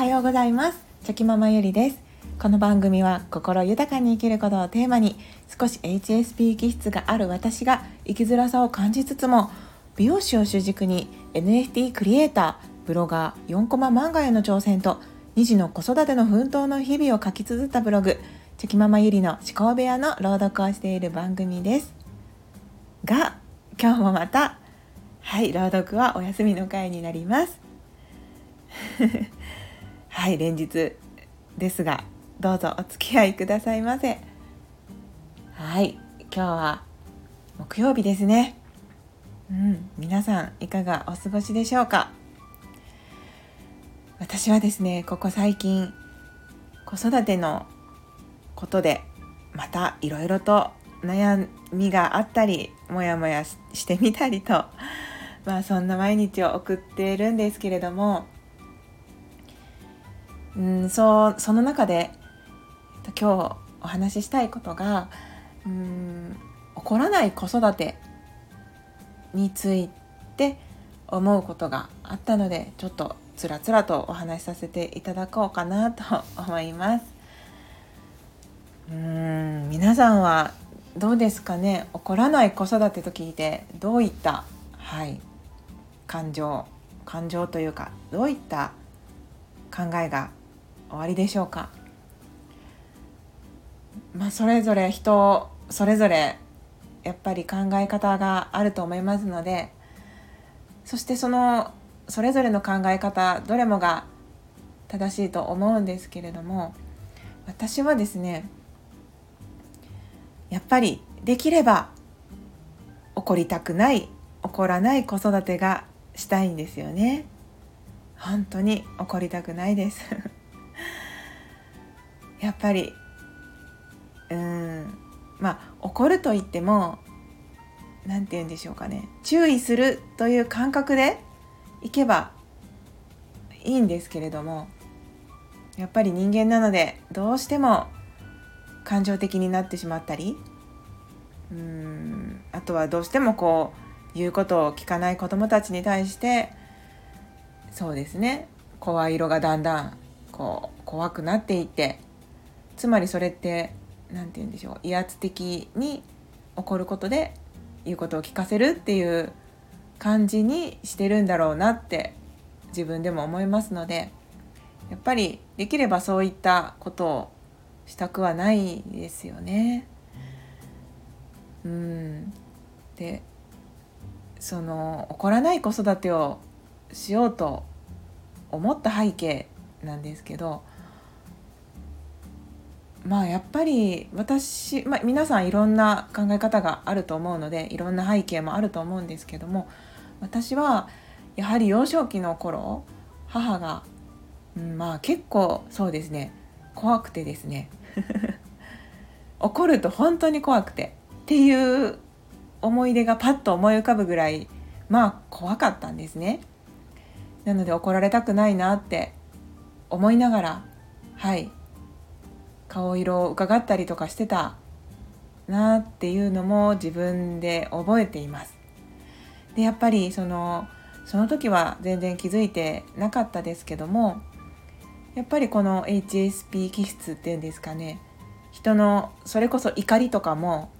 はようございます。チョキママゆりです。この番組は心豊かに生きることをテーマに少し HSP 気質がある私が生きづらさを感じつつも美容師を主軸に NFT クリエイターブロガー4コマ漫画への挑戦と2児の子育ての奮闘の日々を書き綴ったブログチョキママゆりの思考部屋の朗読をしている番組です。が今日もまたはい朗読はお休みの回になります。はい連日ですがどうぞお付き合いくださいませ。はい今日は木曜日ですね。うん皆さんいかがお過ごしでしょうか。私はですねここ最近子育てのことでまたいろいろと悩みがあったりモヤモヤしてみたりとまあそんな毎日を送っているんですけれどもうんそうその中で今日お話ししたいことがうん起こらない子育てについて思うことがあったのでちょっとつらつらとお話しさせていただこうかなと思います。うん皆さんはどうですかね？起こらない子育てと聞いてどういったはい感情感情というかどういった考えが終わりでしょうか？まあそれぞれ人それぞれやっぱり考え方があると思いますのでそしてそのそれぞれの考え方どれもが正しいと思うんですけれども私はですねやっぱりできれば怒りたくない怒らない子育てがしたいんですよね。本当に怒りたくないです。やっぱりうんまあ怒ると言っても何て言うんでしょうかね。注意するという感覚でいけばいいんですけれどもやっぱり人間なのでどうしても感情的になってしまったりうんあとはどうしてもこう言うことを聞かない子どもたちに対してそうですね。声色がだんだんこう怖くなっていてつまりそれって何て言うんでしょう威圧的に起こることで言うことを聞かせるっていう感じにしてるんだろうなって自分でも思いますのでやっぱりできればそういったことをしたくはないですよね。うんでその怒らない子育てをしようと思った背景なんですけどまあやっぱり私、まあ、皆さんいろんな考え方があると思うのでいろんな背景もあると思うんですけども私はやはり幼少期の頃母が、うん、まあ結構そうですね怖くてですね 怒ると本当に怖くてっていう思い出がパッと思い浮かぶぐらいまあ怖かったんですね。なので怒られたくないなって思いながらはい顔色を伺ったりとかしてたなっていうのも自分で覚えています。でやっぱりそのその時は全然気づいてなかったですけどもやっぱりこの HSP 気質っていうんですかね人のそれこそ怒りとかも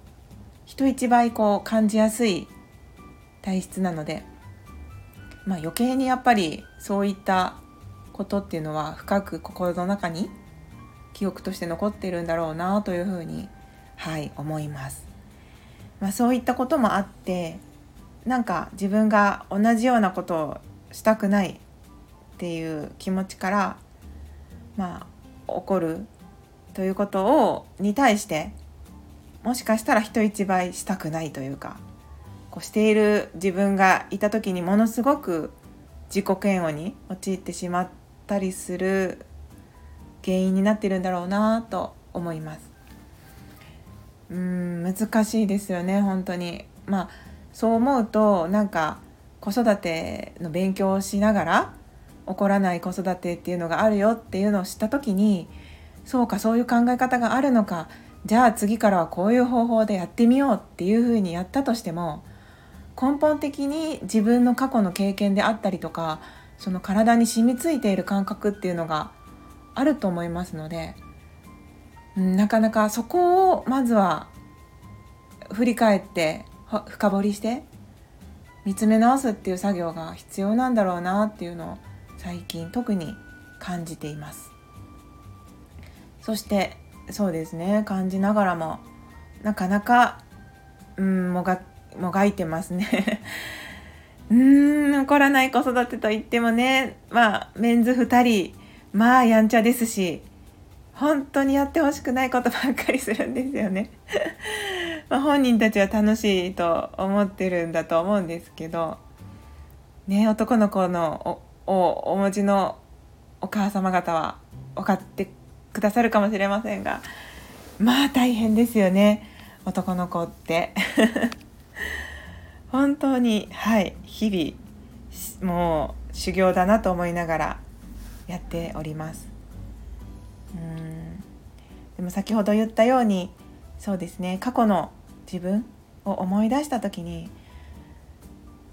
人一倍こう感じやすい体質なので、まあ、余計にやっぱりそういったことっていうのは深く心の中に記憶として残っているんだろうなというふうにはい思います。まあ、そういったこともあってなんか自分が同じようなことをしたくないっていう気持ちからまあ怒るということをに対してもしかしたら人一倍したくないというかこうしている自分がいた時にものすごく自己嫌悪に陥ってしまったりする原因になってるんだろうなと思います。うん難しいですよね本当に。まあそう思うとなんか子育ての勉強をしながら起こらない子育てっていうのがあるよっていうのを知った時にそうかそういう考え方があるのかじゃあ次からはこういう方法でやってみようっていうふうにやったとしても根本的に自分の過去の経験であったりとかその体に染みついている感覚っていうのがあると思いますので、なかなかそこをまずは振り返って深掘りして見つめ直すっていう作業が必要なんだろうなっていうのを最近特に感じています。そしてそうですね。感じながらもなかなかうんもがもがいてますね。うーん怒らない子育てといってもねまあメンズ2人まあやんちゃですし本当にやってほしくないことばっかりするんですよね。ま本人たちは楽しいと思ってるんだと思うんですけどね男の子のおお持ちのお母様方は分かってくださるかもしれませんがまあ大変ですよね。男の子って。本当にはい日々もう修行だなと思いながらやっております。うん。でも先ほど言ったようにそうですね過去の自分を思い出した時に、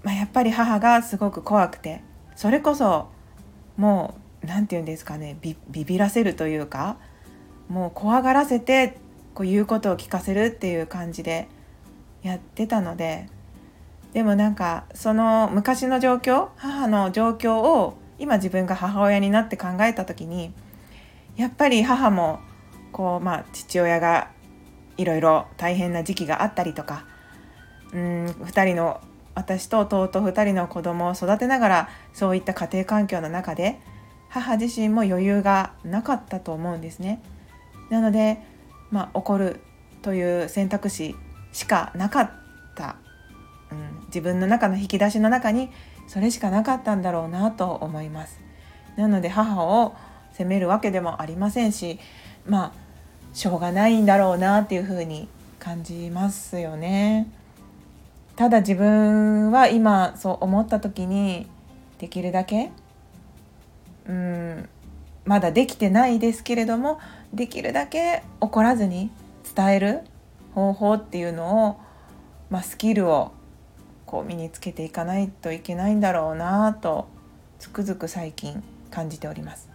まあ、やっぱり母がすごく怖くてそれこそもう何て言うんですかねビビらせるというかもう怖がらせてこう言うことを聞かせるっていう感じでやってたのででもなんかその昔の状況母の状況を今自分が母親になって考えた時にやっぱり母もこうまあ父親がいろいろ大変な時期があったりとかうん2人の私と弟2人の子供を育てながらそういった家庭環境の中で母自身も余裕がなかったと思うんですね。なので、まあ、怒るという選択肢しかなかった、自分の中の引き出しの中にそれしかなかったんだろうなと思います。なので母を責めるわけでもありませんしまあしょうがないんだろうなっていうふうに感じますよね。ただ自分は今そう思った時にできるだけうんまだできてないですけれどもできるだけ怒らずに伝える方法っていうのを、まあ、スキルをこう身につけていかないといけないんだろうなとつくづく最近感じております。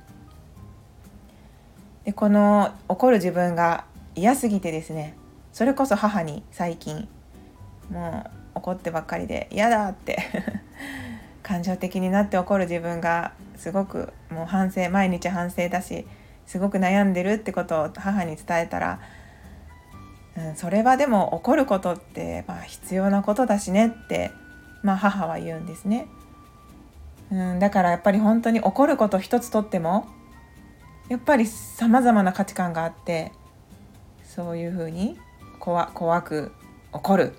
でこの怒る自分が嫌すぎてですねそれこそ母に最近もう怒ってばっかりで嫌だって 感情的になって怒る自分がすごくもう反省毎日反省だしすごく悩んでるってことを母に伝えたらうん、それはでも怒ることってまあ必要なことだしねって、まあ、母は言うんですね、うん、だからやっぱり本当に怒ること一つとってもやっぱりさまざまな価値観があってそういうふうに怖怖く怒る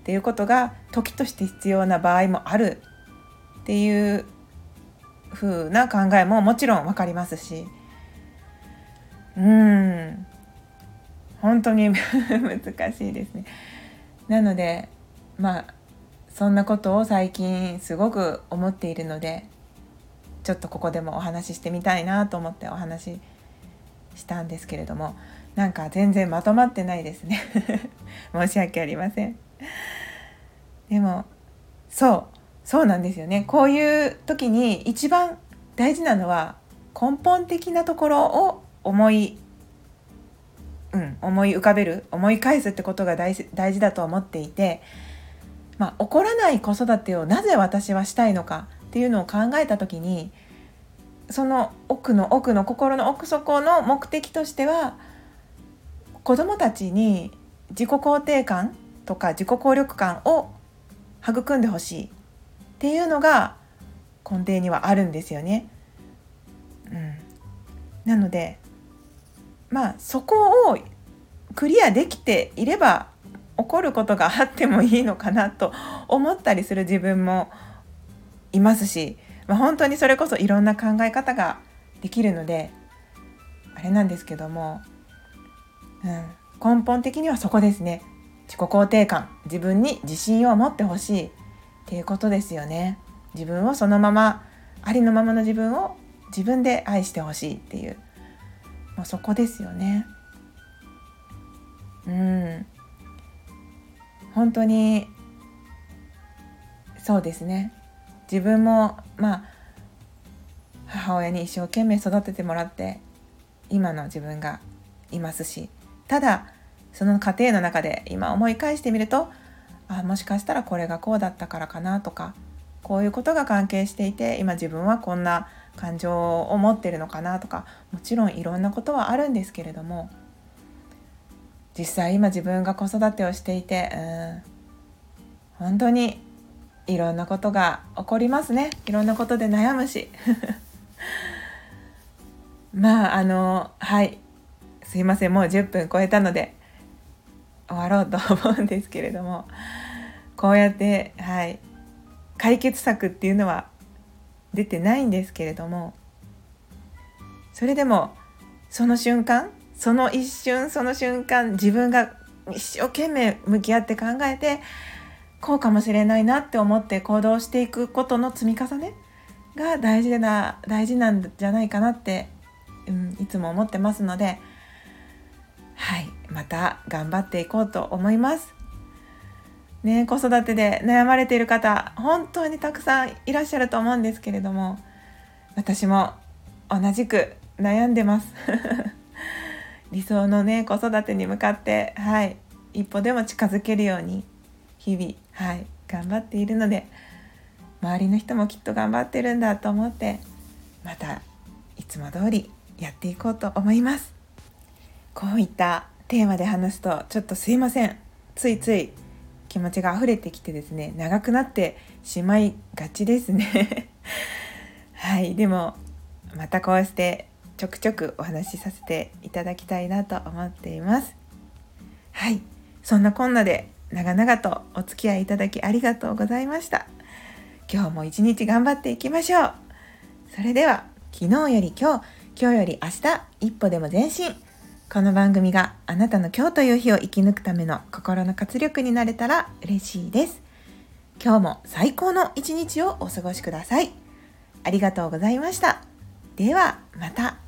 っていうことが時として必要な場合もあるっていう風な考えももちろん分かりますし。うん。本当に 難しいですね。なのでまあそんなことを最近すごく思っているのでちょっとここでもお話ししてみたいなと思ってお話ししたんですけれどもなんか全然まとまってないですね。申し訳ありません。でもそうそうなんですよね。こういう時に一番大事なのは根本的なところを思い、思い浮かべる思い返すってことが大事大事だと思っていて、まあ、怒らない子育てをなぜ私はしたいのかっていうのを考えた時にその奥の奥の心の奥底の目的としては子どもたちに自己肯定感とか自己効力感を育んでほしいっていうのが根底にはあるんですよね。うん、なのでまあそこをクリアできていれば起こることがあってもいいのかなと思ったりする自分もいますし、まあ、本当にそれこそいろんな考え方ができるのであれなんですけども、うん、根本的にはそこですね。自己肯定感。自分に自信を持ってほしいっていうことですよね。自分をそのままありのままの自分を自分で愛してほしいっていうまあ、そこですよね。うん。本当にそうですね。自分もまあ母親に一生懸命育ててもらって今の自分がいますしただその過程の中で今思い返してみるとあもしかしたらこれがこうだったからかなとかこういうことが関係していて今自分はこんな感情を持ってるのかなとかもちろんいろんなことはあるんですけれども実際今自分が子育てをしていてうん。本当にいろんなことが起こりますね。いろんなことで悩むし。まああのはい。すいません。もう10分超えたので終わろうと思うんですけれども。こうやってはい。解決策っていうのは出てないんですけれども。それでもその瞬間その一瞬その瞬間自分が一生懸命向き合って考えてこうかもしれないなって思って行動していくことの積み重ねが大事な大事なんじゃないかなって、うん、いつも思ってますのではいまた頑張っていこうと思います。ね、子育てで悩まれている方本当にたくさんいらっしゃると思うんですけれども私も同じく悩んでます理想のね子育てに向かってはい一歩でも近づけるように日々はい頑張っているので周りの人もきっと頑張ってるんだと思ってまたいつも通りやっていこうと思います。こういったテーマで話すとちょっとすいません。ついつい気持ちが溢れてきてですね長くなってしまいがちですね。はいでもまたこうしてちょくちょくお話しさせていただきたいなと思っています。はい。そんなこんなで長々とお付き合いいただきありがとうございました。今日も一日頑張っていきましょう。それでは昨日より今日今日より明日一歩でも前進。この番組があなたの今日という日を生き抜くための心の活力になれたら嬉しいです。今日も最高の一日をお過ごしください。ありがとうございました。ではまた。